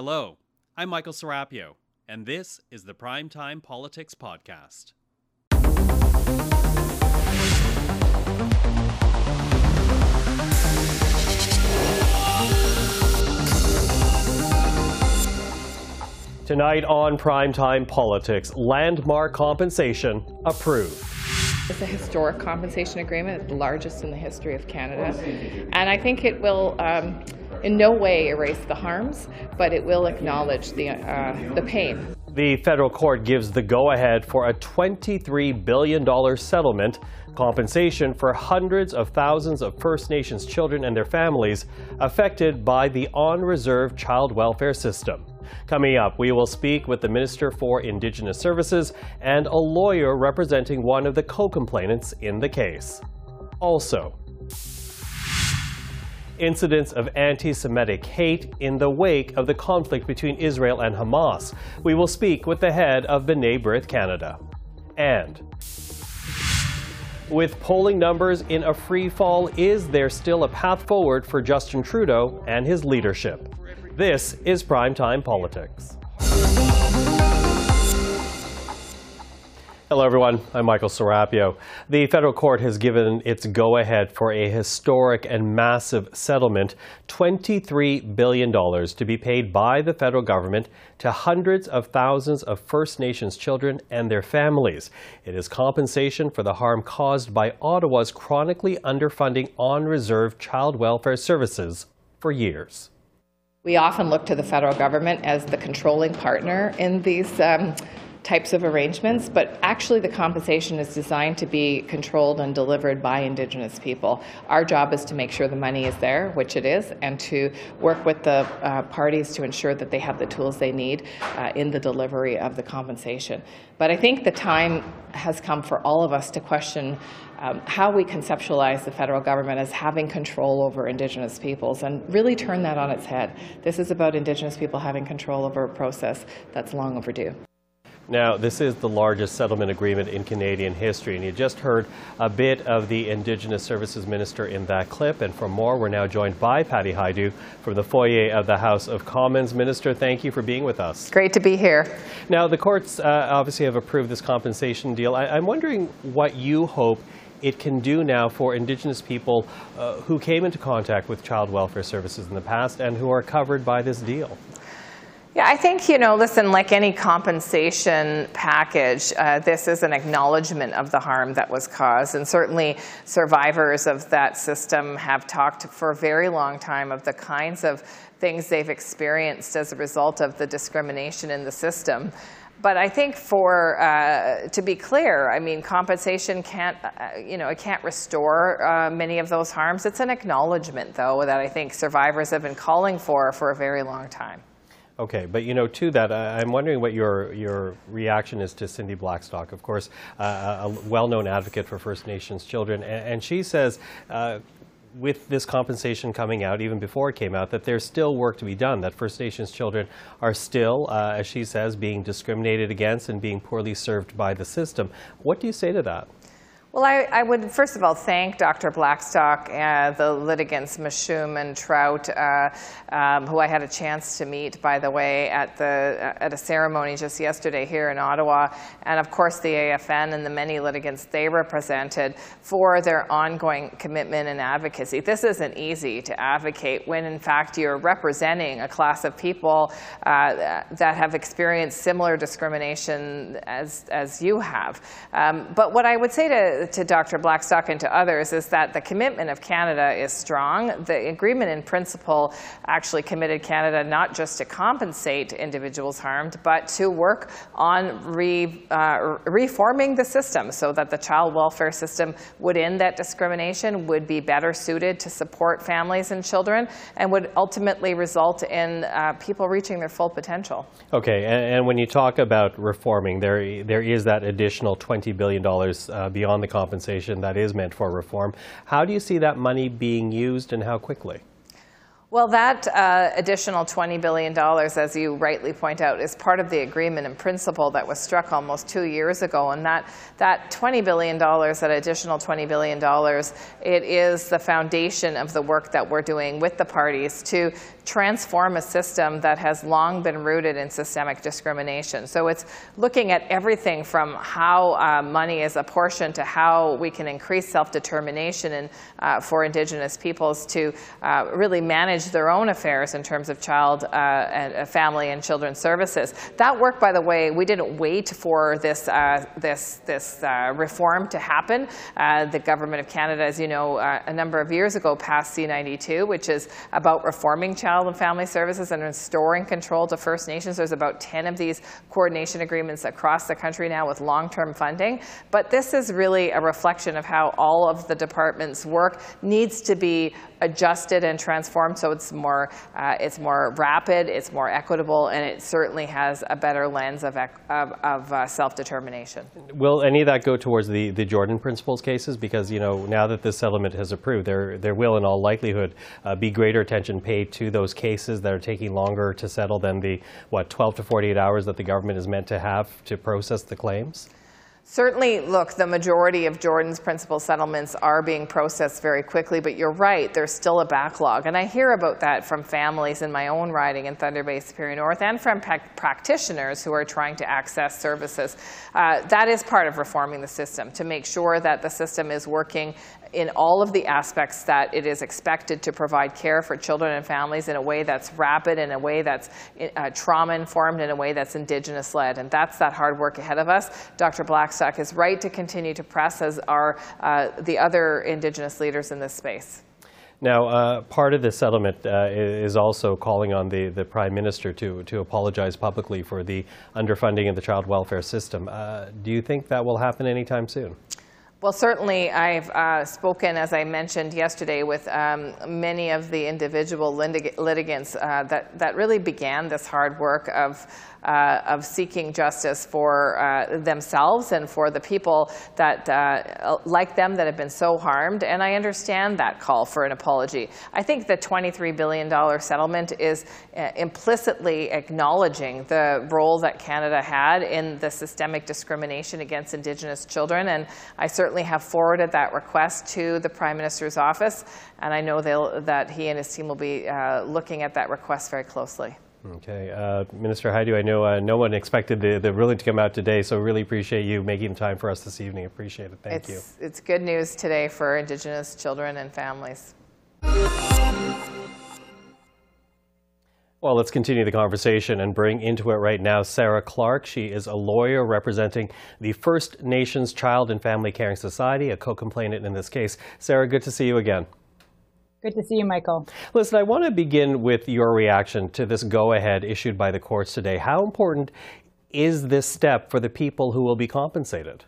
Hello, I'm Michael Serapio, and this is the Primetime Politics Podcast. Tonight on Primetime Politics, landmark compensation approved. It's a historic compensation agreement, the largest in the history of Canada. And I think it will um, in no way erase the harms, but it will acknowledge the, uh, the pain. The federal court gives the go ahead for a $23 billion settlement compensation for hundreds of thousands of First Nations children and their families affected by the on reserve child welfare system. Coming up, we will speak with the Minister for Indigenous Services and a lawyer representing one of the co complainants in the case. Also, incidents of anti Semitic hate in the wake of the conflict between Israel and Hamas. We will speak with the head of B'nai B'rith Canada. And with polling numbers in a free fall, is there still a path forward for Justin Trudeau and his leadership? This is Primetime Politics. Hello, everyone. I'm Michael Serapio. The federal court has given its go ahead for a historic and massive settlement $23 billion to be paid by the federal government to hundreds of thousands of First Nations children and their families. It is compensation for the harm caused by Ottawa's chronically underfunding on reserve child welfare services for years. We often look to the federal government as the controlling partner in these um, types of arrangements, but actually the compensation is designed to be controlled and delivered by Indigenous people. Our job is to make sure the money is there, which it is, and to work with the uh, parties to ensure that they have the tools they need uh, in the delivery of the compensation. But I think the time has come for all of us to question um, how we conceptualize the federal government as having control over Indigenous peoples and really turn that on its head. This is about Indigenous people having control over a process that's long overdue. Now, this is the largest settlement agreement in Canadian history, and you just heard a bit of the Indigenous Services Minister in that clip. And for more, we're now joined by Patty Hajdu from the foyer of the House of Commons. Minister, thank you for being with us. Great to be here. Now, the courts uh, obviously have approved this compensation deal. I- I'm wondering what you hope it can do now for Indigenous people uh, who came into contact with child welfare services in the past and who are covered by this deal. Yeah, I think, you know, listen, like any compensation package, uh, this is an acknowledgement of the harm that was caused. And certainly survivors of that system have talked for a very long time of the kinds of things they've experienced as a result of the discrimination in the system. But I think for, uh, to be clear, I mean, compensation can't, uh, you know, it can't restore uh, many of those harms. It's an acknowledgement, though, that I think survivors have been calling for for a very long time. Okay, but you know, to that, I'm wondering what your your reaction is to Cindy Blackstock, of course, uh, a well-known advocate for First Nations children, and, and she says. Uh, with this compensation coming out, even before it came out, that there's still work to be done, that First Nations children are still, uh, as she says, being discriminated against and being poorly served by the system. What do you say to that? Well, I, I, would first of all thank Dr. Blackstock, uh, the litigants Moushoom and Trout, uh, um, who I had a chance to meet, by the way, at the uh, at a ceremony just yesterday here in Ottawa, and of course the AFN and the many litigants they represented for their ongoing commitment and advocacy. This isn't easy to advocate when, in fact, you're representing a class of people uh, that have experienced similar discrimination as as you have. Um, but what I would say to to Dr. Blackstock and to others is that the commitment of Canada is strong. The agreement in principle actually committed Canada not just to compensate individuals harmed, but to work on re, uh, reforming the system so that the child welfare system would end that discrimination, would be better suited to support families and children, and would ultimately result in uh, people reaching their full potential. Okay, and, and, when you talk about reforming, there there is that additional $20 billion uh, beyond the compensation that is meant for reform. How do you see that money being used and how quickly? Well, that uh, additional $20 billion, as you rightly point out, is part of the agreement in principle that was struck almost two years ago. And that, that $20 billion, that additional $20 billion, it is the foundation of the work that we're doing with the parties to transform a system that has long been rooted in systemic discrimination. So it's looking at everything from how uh, money is apportioned to how we can increase self-determination and, uh, for Indigenous peoples to uh, really manage their own affairs in terms of child uh, and uh, family and children's services. That work, by the way, we didn't wait for this, uh, this, this reform to happen. the government of Canada, as you know, a number of years ago passed C-92, which is about reforming child and family services and restoring control to First Nations. There's about 10 of these coordination agreements across the country now with long-term funding. But this is really a reflection of how all of the department's work needs to be adjusted and transformed so it's more, uh, it's more rapid, it's more equitable, and it certainly has a better lens of, of, of uh, self-determination. Will any of that go towards the, the Jordan Principles cases? Because, you know, now that this settlement has approved, there, there will in all likelihood uh, be greater attention paid to those cases that are taking longer to settle than the, what, 12 to 48 hours that the government is meant to have to process the claims? Certainly, look, the majority of Jordan's principle settlements are being processed very quickly, but you're right, there's still a backlog. And I hear about that from families in my own riding in Thunder Bay Superior North and from practitioners who are trying to access services. Uh, that is part of reforming the system to make sure that the system is working in all of the aspects that it is expected to provide care for children and families in a way that's rapid, in a way that's uh, trauma-informed, in a way that's Indigenous-led. And that's that hard work ahead of us. Dr. Blackstock is right to continue to press, as are uh, the other Indigenous leaders in this space. Now, uh, part of the settlement uh, is also calling on the, the Prime Minister to, to apologize publicly for the underfunding of the child welfare system. Uh, do you think that will happen anytime soon? Well, certainly I've uh, spoken, as I mentioned yesterday, with um, many of the individual litigants uh, that, that really began this hard work of uh, of seeking justice for uh, themselves and for the people that, uh, like them, that have been so harmed. And I understand that call for an apology. I think the $23 billion settlement is uh, implicitly acknowledging the role that Canada had in the systemic discrimination against Indigenous children. And I certainly have forwarded that request to the Prime Minister's office. And I know that he and his team will be uh, looking at that request very closely. Okay. Uh, Minister Hajdu, I know uh, no one expected the, the ruling to come out today, so really appreciate you making time for us this evening. Appreciate it. Thank it's, you. It's good news today for Indigenous children and families. Well, let's continue the conversation and bring into it right now Sarah Clarke. She is a lawyer representing the First Nations Child and Family Caring Society, a co-complainant in this case. Sarah, good to see you again. Good to see you, Michael. Listen, I want to begin with your reaction to this go-ahead issued by the courts today. How important is this step for the people who will be compensated?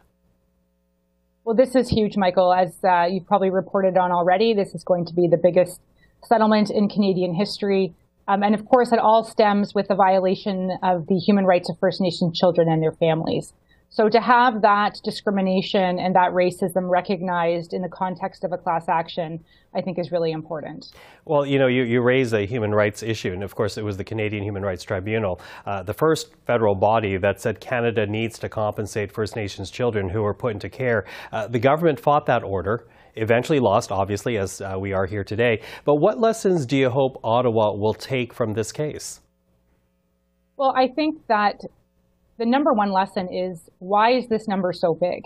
Well, this is huge, Michael. As uh, you've probably reported on already, this is going to be the biggest settlement in Canadian history. Um, and of course, it all stems with the violation of the human rights of First Nation children and their families. So to have that discrimination and that racism recognized in the context of a class action, I think is really important. Well, you know, you, you raise a human rights issue, and of course it was the Canadian Human Rights Tribunal, uh, the first federal body that said Canada needs to compensate First Nations children who were put into care. Uh, the government fought that order eventually lost, obviously, as uh, we are here today. But what lessons do you hope Ottawa will take from this case? Well, I think that the number one lesson is why is this number so big?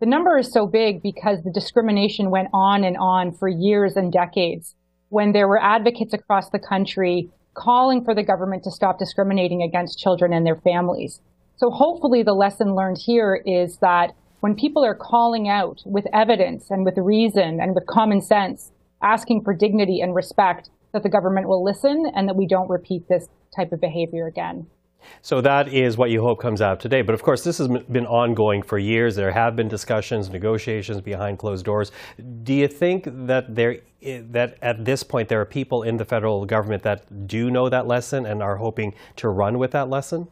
The number is so big because the discrimination went on and on for years and decades when there were advocates across the country calling for the government to stop discriminating against children and their families. So hopefully the lesson learned here is that when people are calling out with evidence and with reason and with common sense, asking for dignity and respect, that the government will listen and that we don't repeat this type of behavior again. So that is what you hope comes out today. But of course, this has been ongoing for years. There have been discussions, negotiations behind closed doors. Do you think that there that at this point there are people in the federal government that do know that lesson and are hoping to run with that lesson?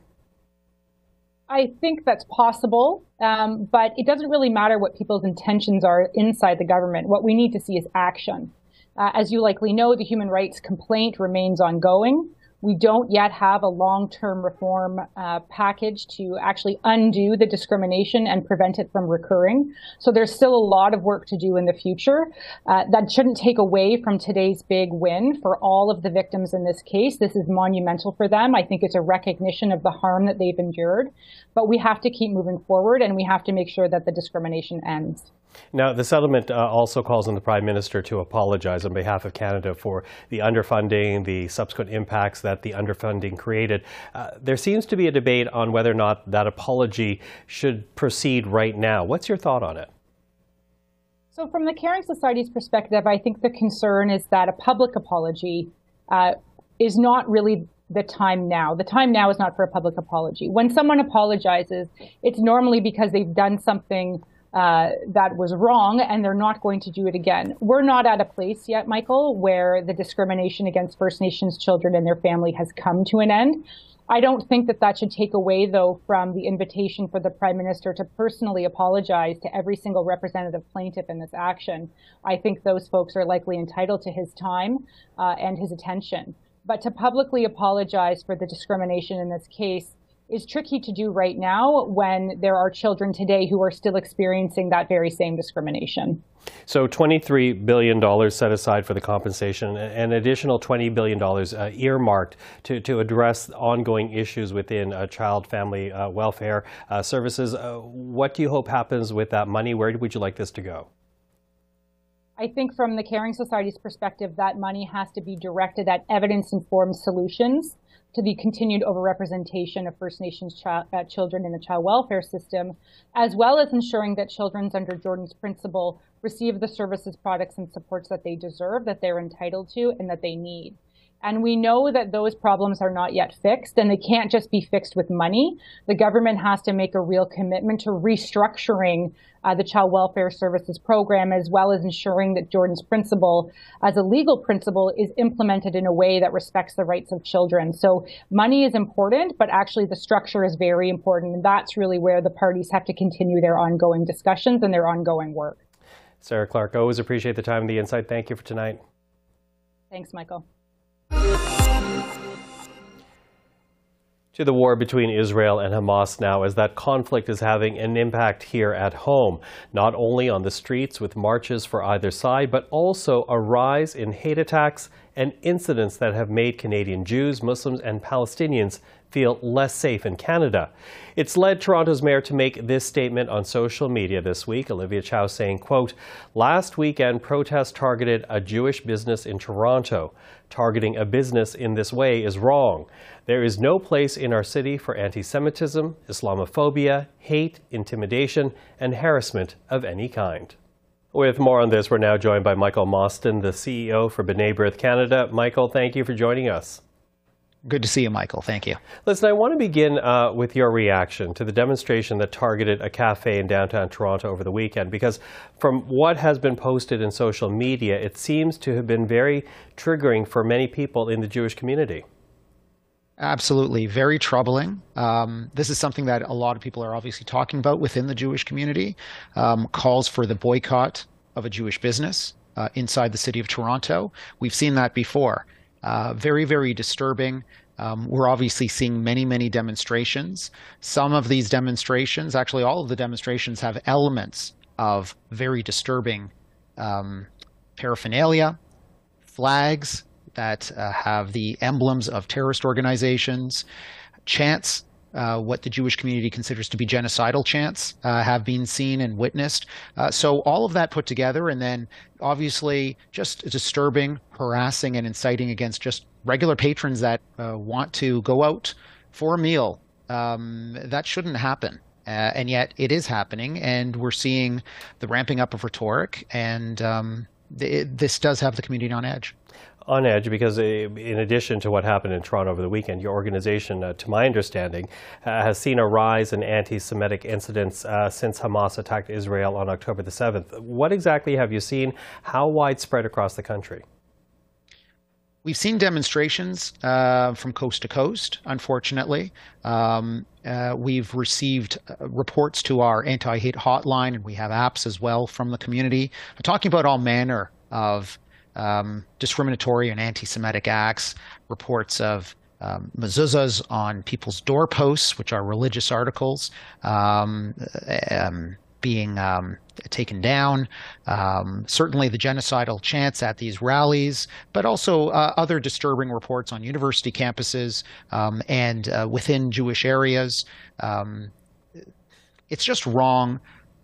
I think that's possible, um, but it doesn't really matter what people's intentions are inside the government. What we need to see is action. Uh, as you likely know, the human rights complaint remains ongoing. We don't yet have a long-term reform uh, package to actually undo the discrimination and prevent it from recurring. So there's still a lot of work to do in the future. Uh, that shouldn't take away from today's big win for all of the victims in this case. This is monumental for them. I think it's a recognition of the harm that they've endured. But we have to keep moving forward and we have to make sure that the discrimination ends. Now, the settlement uh, also calls on the Prime Minister to apologize on behalf of Canada for the underfunding, the subsequent impacts that the underfunding created. Uh, there seems to be a debate on whether or not that apology should proceed right now. What's your thought on it? So, from the Caring Society's perspective, I think the concern is that a public apology uh, is not really the time now. The time now is not for a public apology. When someone apologizes, it's normally because they've done something uh, that was wrong and they're not going to do it again. We're not at a place yet, Michael, where the discrimination against First Nations children and their family has come to an end. I don't think that that should take away, though, from the invitation for the Prime Minister to personally apologize to every single representative plaintiff in this action. I think those folks are likely entitled to his time uh, and his attention. But to publicly apologize for the discrimination in this case is tricky to do right now when there are children today who are still experiencing that very same discrimination. So, $23 billion set aside for the compensation, an additional $20 billion uh, earmarked to, to address ongoing issues within uh, child family uh, welfare uh, services. Uh, what do you hope happens with that money? Where would you like this to go? I think from the Caring Society's perspective, that money has to be directed at evidence informed solutions to the continued overrepresentation of First Nations uh, children in the child welfare system, as well as ensuring that children's under Jordan's principle receive the services, products, and supports that they deserve, that they're entitled to, and that they need. And we know that those problems are not yet fixed and they can't just be fixed with money. The government has to make a real commitment to restructuring uh, the child welfare services program as well as ensuring that Jordan's principle as a legal principle is implemented in a way that respects the rights of children. So money is important, but actually the structure is very important. And that's really where the parties have to continue their ongoing discussions and their ongoing work. Sarah Clarke, always appreciate the time and the insight. Thank you for tonight. Thanks, Michael. To the war between Israel and Hamas now, as that conflict is having an impact here at home, not only on the streets with marches for either side, but also a rise in hate attacks and incidents that have made Canadian Jews, Muslims, and Palestinians feel less safe in Canada. It's led Toronto's mayor to make this statement on social media this week. Olivia Chow saying, quote, last weekend protests targeted a Jewish business in Toronto. Targeting a business in this way is wrong. There is no place in our city for anti-Semitism, Islamophobia, hate, intimidation, and harassment of any kind. With more on this, we're now joined by Michael Mostyn, the CEO for B'nai B'rith Canada. Michael, thank you for joining us. Good to see you, Michael. Thank you. Listen, I want to begin uh, with your reaction to the demonstration that targeted a cafe in downtown Toronto over the weekend, because from what has been posted in social media, it seems to have been very triggering for many people in the Jewish community. Absolutely. Very troubling. Um, this is something that a lot of people are obviously talking about within the Jewish community. Um, calls for the boycott of a Jewish business uh, inside the city of Toronto. We've seen that before. Uh, very, very disturbing. Um, we're obviously seeing many, many demonstrations. Some of these demonstrations, actually, all of the demonstrations have elements of very disturbing um, paraphernalia, flags that uh, have the emblems of terrorist organizations, chants uh, what the Jewish community considers to be genocidal chants uh, have been seen and witnessed. Uh, so all of that put together, and then obviously just disturbing, harassing, and inciting against just regular patrons that uh, want to go out for a meal. Um, that shouldn't happen. Uh, and yet it is happening, and we're seeing the ramping up of rhetoric, and um, this does have the community on edge on edge because, uh, in addition to what happened in Toronto over the weekend, your organization, uh, to my understanding, uh, has seen a rise in anti Semitic incidents uh, since Hamas attacked Israel on October the 7th. What exactly have you seen? How widespread across the country? We've seen demonstrations uh, from coast to coast, unfortunately. Um, uh, we've received reports to our anti hate hotline, and we have apps as well from the community talking about all manner of um, discriminatory and anti-Semitic acts, reports of um, mezuzahs on people's doorposts, which are religious articles, um, um, being um, taken down. Um, certainly, the genocidal chants at these rallies, but also uh, other disturbing reports on university campuses and uh, within Jewish areas. it's just wrong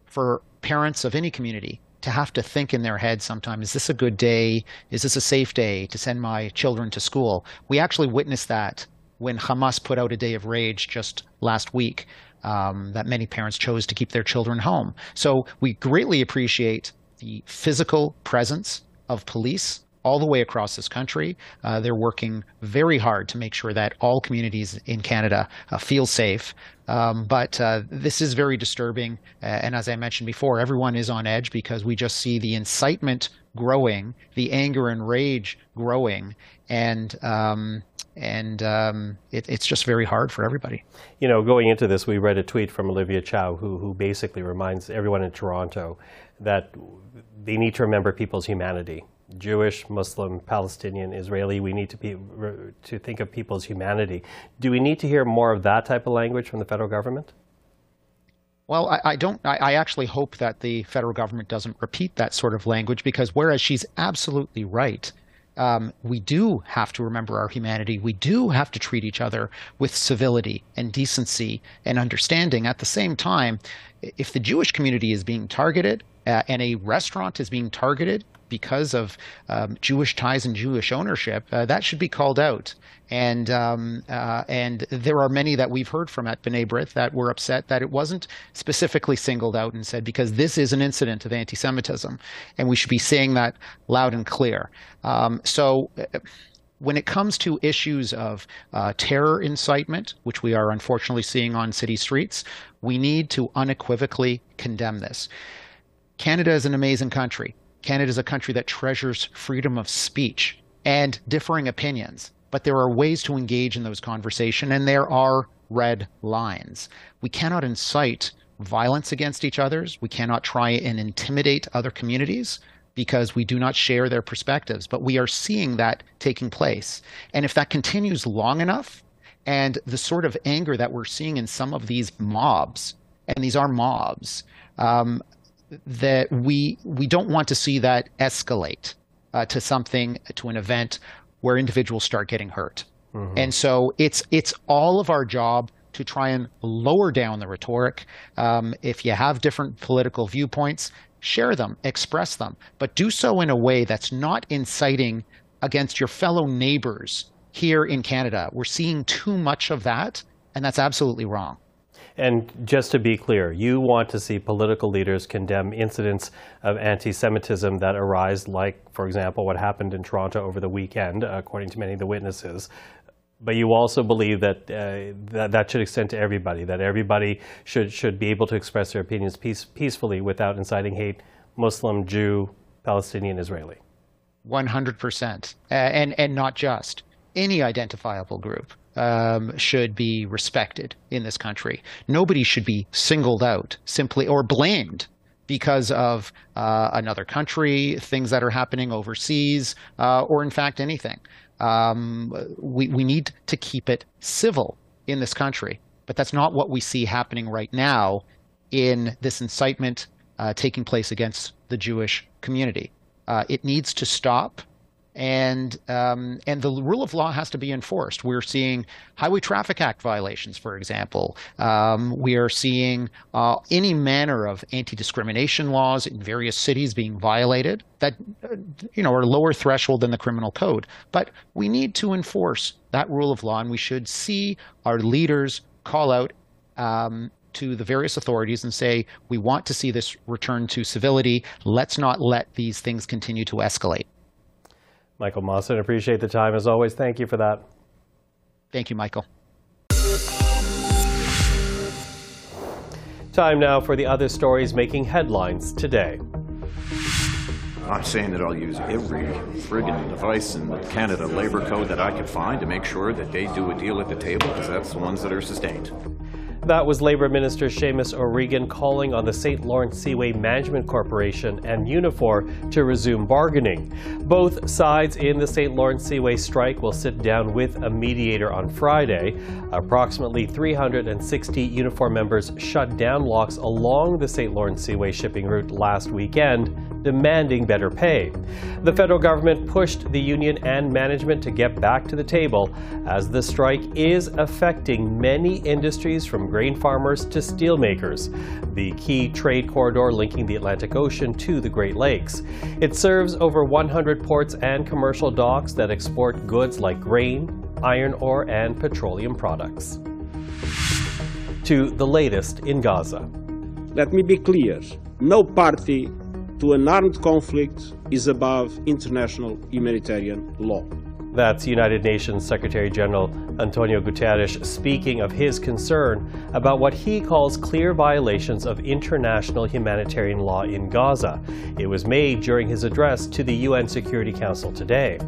for parents of any community to have to think in their head sometimes is this a good day? Is this a safe day to send my children to school? We actually witnessed that when hamas put out a day of rage just last week um, that many parents chose to keep their children home. So we greatly appreciate the physical presence of police all the way across this country. Uh, they're working very hard to make sure that all communities in Canada uh, feel safe. Um, but uh, this is very disturbing. Uh, and as I mentioned before, everyone is on edge because we just see the incitement growing, the anger and rage growing, and um, and um, it, it's just very hard for everybody. You know, going into this, we read a tweet from Olivia Chow, who who basically reminds everyone in Toronto that they need to remember people's humanity Jewish, Muslim, Palestinian, Israeli. We need to be to think of people's humanity. Do we need to hear more of that type of language from the federal government? Well, I, I don't. I, I, actually hope that the federal government doesn't repeat that sort of language because whereas she's absolutely right, um, we do have to remember our humanity. We do have to treat each other with civility and decency and understanding. At the same time, if the Jewish community is being targeted uh, and a restaurant is being targeted because of um, Jewish ties and Jewish ownership, uh, that should be called out. And um, uh, and there are many that we've heard from at B'nai B'rith that were upset that it wasn't specifically singled out and said because this is an incident of anti-Semitism, and we should be saying that loud and clear. Um, so uh, when it comes to issues of uh, terror incitement, which we are unfortunately seeing on city streets, we need to unequivocally condemn this. Canada is an amazing country. Canada is a country that treasures freedom of speech and differing opinions, but there are ways to engage in those conversations, and there are red lines. We cannot incite violence against each others. We cannot try and intimidate other communities because we do not share their perspectives. But we are seeing that taking place. And if that continues long enough, and the sort of anger that we're seeing in some of these mobs, and these are mobs, um, that we we don't want to see that escalate uh, to something to an event where individuals start getting hurt. Mm-hmm. And so it's it's all of our job to try and lower down the rhetoric. Um, if you have different political viewpoints, share them, express them, but do so in a way that's not inciting against your fellow neighbors here in Canada. We're seeing too much of that, and that's absolutely wrong. And just to be clear, you want to see political leaders condemn incidents of anti Semitism that arise, like, for example, what happened in Toronto over the weekend, according to many of the witnesses. But you also believe that, uh, that that should extend to everybody, that everybody should, should be able to express their opinions peace, peacefully without inciting hate, Muslim, Jew, Palestinian, Israeli. 100%. Uh, and, and not just any identifiable group um, should be respected in this country. Nobody should be singled out simply or blamed because of uh, another country, things that are happening overseas, uh, or in fact anything. Um, we, we need to keep it civil in this country, but that's not what we see happening right now in this incitement uh, taking place against the Jewish community. Uh, it needs to stop and um, and the rule of law has to be enforced. We're seeing Highway Traffic Act violations, for example. Um, we are seeing uh, any manner of anti-discrimination laws in various cities being violated that uh, you know are lower threshold than the criminal code. But we need to enforce that rule of law, and we should see our leaders call out. Um, to the various authorities and say, we want to see this return to civility. Let's not let these things continue to escalate. Michael Mostyn, appreciate the time as always. Thank you for that. Thank you, Michael. Time now for the other stories making headlines today. I'm saying that I'll use every friggin' device in the Canada Labour Code that I could find to make sure that they do a deal at the table because that's the ones that are sustained. That was Labour Minister Seamus O'Regan calling on the St. Lawrence Seaway Management Corporation and Unifor to resume bargaining. Both sides in the St. Lawrence Seaway strike will sit down with a mediator on Friday. Approximately 360 Unifor members shut down locks along the St. Lawrence Seaway shipping route last weekend, demanding better pay. The federal government pushed the union and management to get back to the table as the strike is affecting many industries from grain farmers to steelmakers, the key trade corridor linking the Atlantic Ocean to the Great Lakes. It serves over 100 ports and commercial docks that export goods like grain, iron ore, and petroleum products. To the latest in Gaza. Let me be clear no party to an armed conflict is above international humanitarian law. That's United Nations Secretary General Antonio Guterres speaking of his concern about what he calls clear violations of international humanitarian law in Gaza. It was made during his address to the UN Security Council today.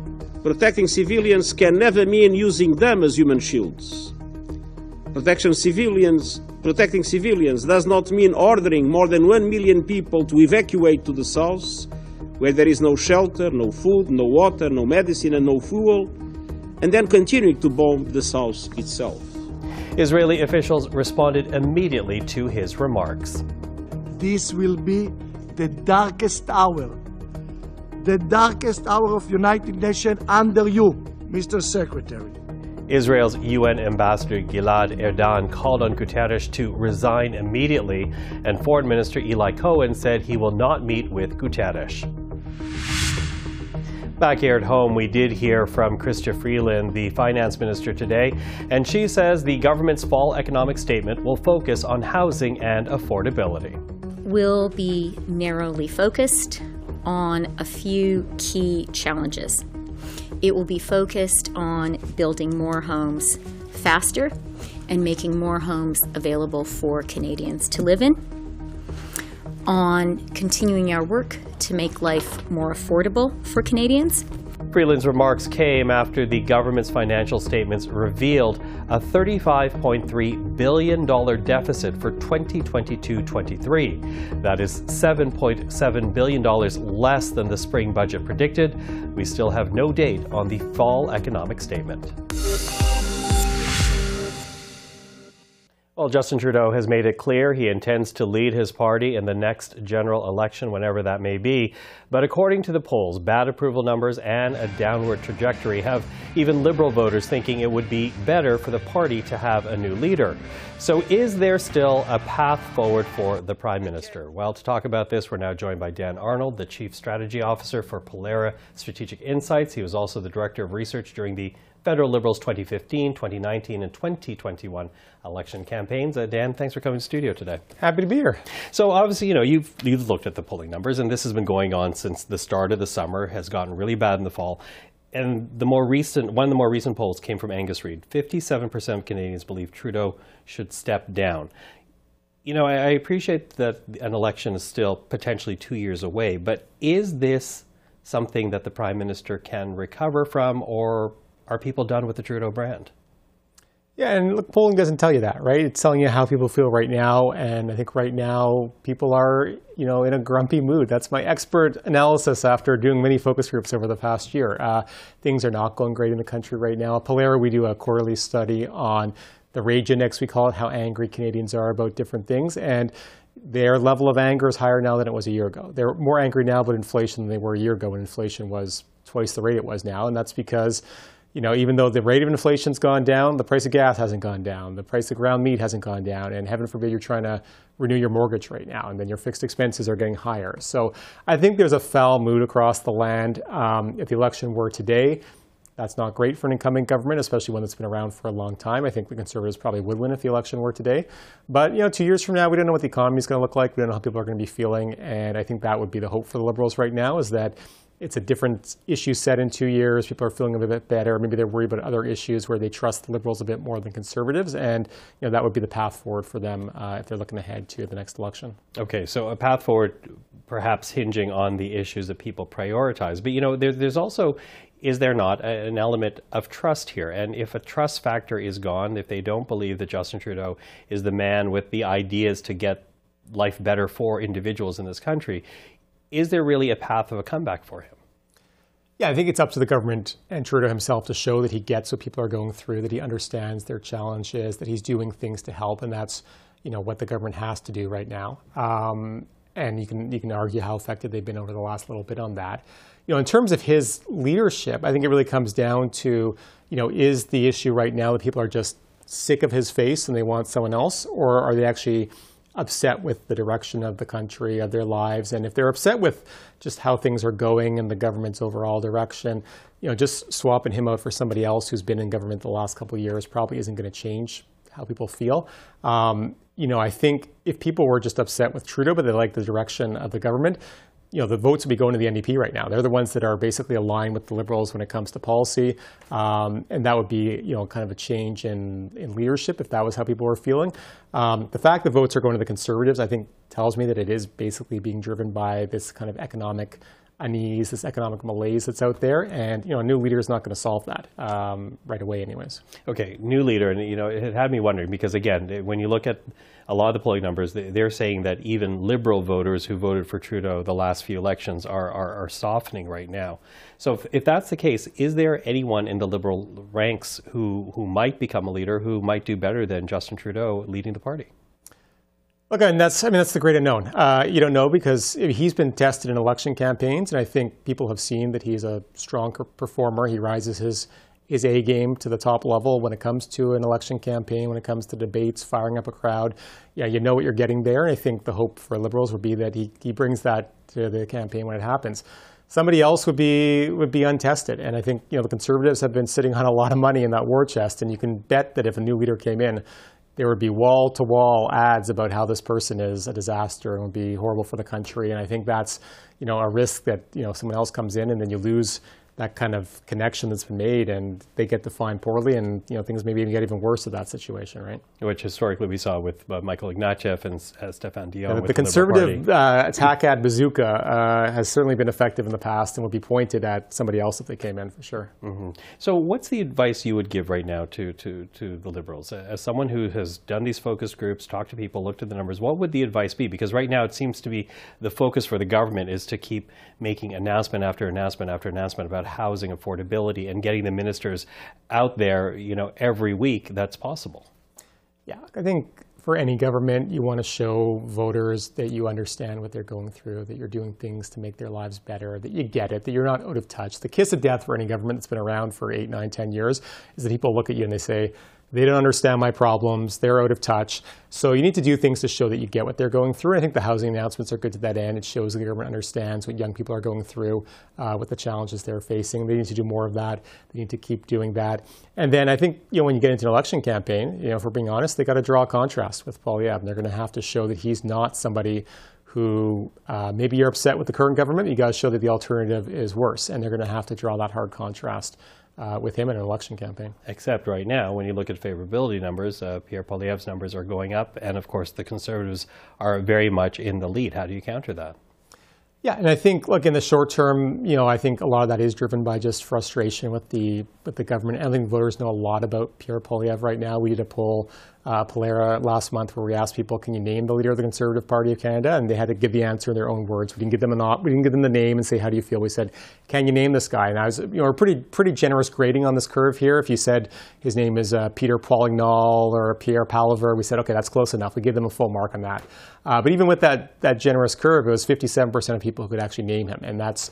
Protecting civilians can never mean using them as human shields. Protection civilians, protecting civilians does not mean ordering more than one million people to evacuate to the south where there is no shelter, no food, no water, no medicine, and no fuel, and then continuing to bomb the south itself. Israeli officials responded immediately to his remarks. This will be the darkest hour, the darkest hour of United Nations under you, Mr. Secretary. Israel's UN ambassador Gilad Erdan called on Guterres to resign immediately, and Foreign Minister Eli Cohen said he will not meet with Guterres. Back here at home, we did hear from Chrystia Freeland, the finance minister, today, and she says the government's fall economic statement will focus on housing and affordability. Will be narrowly focused on a few key challenges. It will be focused on building more homes faster and making more homes available for Canadians to live in, on continuing our work to make life more affordable for Canadians. Freeland's remarks came after the government's financial statements revealed a $35.3 billion deficit for 2022 23. That is $7.7 billion less than the spring budget predicted. We still have no date on the fall economic statement. Well, Justin Trudeau has made it clear he intends to lead his party in the next general election, whenever that may be. But according to the polls, bad approval numbers and a downward trajectory have even Liberal voters thinking it would be better for the party to have a new leader. So, is there still a path forward for the Prime Minister? Well, to talk about this, we're now joined by Dan Arnold, the Chief Strategy Officer for Pollara Strategic Insights. He was also the Director of Research during the Federal Liberals 2015, 2019, and 2021 election campaigns. Uh, Dan, thanks for coming to studio today. Happy to be here. So obviously, you know, you've, you've looked at the polling numbers, and this has been going on since the start of the summer, has gotten really bad in the fall. And the more recent, one of the more recent polls came from Angus Reid. 57% of Canadians believe Trudeau should step down. You know, I, I appreciate that an election is still potentially two years away, but is this something that the Prime Minister can recover from, or are people done with the Trudeau brand? Yeah, and look, polling doesn't tell you that, right? It's telling you how people feel right now, and I think right now people are, you know, in a grumpy mood. That's my expert analysis after doing many focus groups over the past year. Uh, things are not going great in the country right now. At Pollara, we do a quarterly study on the Rage Index, we call it, how angry Canadians are about different things, and their level of anger is higher now than it was a year ago. They're more angry now about inflation than they were a year ago when inflation was twice the rate it was now, and that's because you know, even though the rate of inflation's gone down, the price of gas hasn't gone down, the price of ground meat hasn't gone down, and heaven forbid you're trying to renew your mortgage right now, and then your fixed expenses are getting higher. So I think there's a foul mood across the land. Um, if the election were today, that's not great for an incumbent government, especially one that's been around for a long time. I think the Conservatives probably would win if the election were today. But you know, two years from now, we don't know what the economy is going to look like. We don't know how people are going to be feeling, and I think that would be the hope for the Liberals right now is that it's a different issue set in two years. People are feeling a bit better. Maybe they're worried about other issues where they trust the Liberals a bit more than Conservatives, and you know that would be the path forward for them uh, if they're looking ahead to the next election. Okay, so a path forward, perhaps hinging on the issues that people prioritize. But you know, there, there's also is there not an element of trust here? And if a trust factor is gone, if they don't believe that Justin Trudeau is the man with the ideas to get life better for individuals in this country, is there really a path of a comeback for him? Yeah, I think it's up to the government and Trudeau himself to show that he gets what people are going through, that he understands their challenges, that he's doing things to help, and that's you know what the government has to do right now. Um, and you can you can argue how effective they've been over the last little bit on that. You know, in terms of his leadership, I think it really comes down to you know is the issue right now that people are just sick of his face and they want someone else, or are they actually upset with the direction of the country, of their lives, and if they're upset with just how things are going and the government's overall direction, you know, just swapping him out for somebody else who's been in government the last couple of years probably isn't going to change how people feel. Um, you know, I think if people were just upset with Trudeau, but they like the direction of the government, you know, the votes would be going to the NDP right now. They're the ones that are basically aligned with the Liberals when it comes to policy. Um, and that would be, you know, kind of a change in, in leadership if that was how people were feeling. Um, the fact that votes are going to the Conservatives, I think, tells me that it is basically being driven by this kind of economic unease, this economic malaise that's out there, and you know, a new leader is not going to solve that um, right away, anyways. Okay, new leader, and you know, it had me wondering because again, when you look at a lot of the polling numbers, they're saying that even liberal voters who voted for Trudeau the last few elections are, are, are softening right now. So if, if, that's the case, is there anyone in the liberal ranks who, who might become a leader who might do better than Justin Trudeau leading the party? Look, and that's I mean that's the great unknown. Uh, you don't know because he's been tested in election campaigns, and I think people have seen that he's a strong performer. He rises his his A game to the top level when it comes to an election campaign, when it comes to debates, firing up a crowd. Yeah, you know what you're getting there. And I think the hope for Liberals would be that he, he brings that to the campaign when it happens. Somebody else would be would be untested, and I think you know the Conservatives have been sitting on a lot of money in that war chest, and you can bet that if a new leader came in, there would be wall to wall ads about how this person is a disaster and would be horrible for the country. And I think that's you know a risk that you know someone else comes in and then you lose that kind of connection that's been made and they get defined poorly and you know things maybe even get even worse in that situation right? Which historically we saw with uh, michael ignatieff and uh, Stéphane Dion the, the conservative uh, attack ad bazooka uh, has certainly been effective in the past and would be pointed at somebody else if they came in for sure. Mm-hmm. so what's the advice you would give right now to, to, to the liberals? As someone who has done these focus groups talked to people looked at the numbers what would the advice be? Because right now it seems to be the focus for the government is to keep making announcement after announcement after announcement about about housing affordability and getting the ministers out there, you know, every week that's possible. Yeah, I think for any government, you want to show voters that you understand what they're going through, that you're doing things to make their lives better, that you get it, that you're not out of touch. The kiss of death for any government that's been around for eight, nine, ten years is that people look at you and they say, they don't understand my problems. They're out of touch. So you need to do things to show that you get what they're going through. I think the housing announcements are good to that end. It shows the government understands what young people are going through, uh, what the challenges they're facing. They need to do more of that. They need to keep doing that. And then I think you know when you get into an election campaign, you know, if we're being honest, they got to draw a contrast with Poilievre. They're going to have to show that he's not somebody who uh, maybe you're upset with the current government. You got to show that the alternative is worse, and they're going to have to draw that hard contrast uh, with him in an election campaign. Except right now, when you look at favorability numbers, uh, Pierre Poilievre's numbers are going up, and of course the Conservatives are very much in the lead. How do you counter that? Yeah, and I think, look, in the short term, you know, I think a lot of that is driven by just frustration with the with the government. I think voters know a lot about Pierre Poilievre right now. We did a poll uh, Pollara last month where we asked people, can you name the leader of the Conservative Party of Canada? And they had to give the answer in their own words. We didn't give them a we didn't give them the name and say, how do you feel? We said, can you name this guy? And I was, you know, pretty pretty generous grading on this curve here. If you said his name is uh, Peter Poilignol or Pierre Poilievre, we said, okay, that's close enough. We give them a full mark on that. Uh, but even with that that generous curve, it was 57% of people who could actually name him, and that's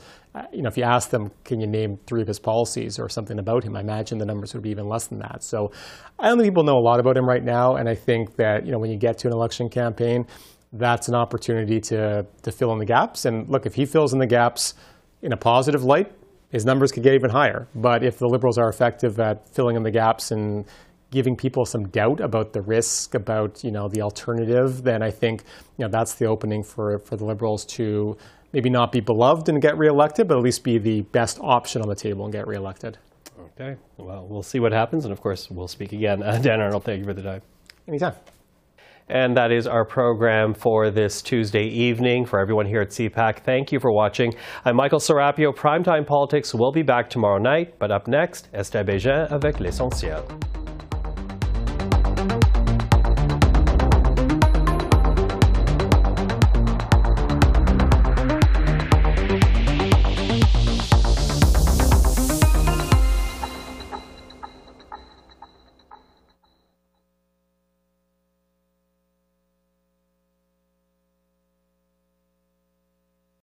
you know, if you ask them, can you name three of his policies or something about him, I imagine the numbers would be even less than that. So I don't think people know a lot about him right now. And I think that, you know, when you get to an election campaign, that's an opportunity to, to fill in the gaps. And look, if he fills in the gaps in a positive light, his numbers could get even higher. But if the Liberals are effective at filling in the gaps and giving people some doubt about the risk, about you know the alternative, then I think you know that's the opening for, for the Liberals to maybe not be beloved and get reelected, but at least be the best option on the table and get reelected. Okay. Well, we'll see what happens. And of course, we'll speak again. Uh, Dan Arnold, thank you for the time. Anytime. And that is our program for this Tuesday evening. For everyone here at CPAC, thank you for watching. I'm Michael Serapio. Primetime Politics will be back tomorrow night. But up next, Esther Bégin avec L'Essentiel.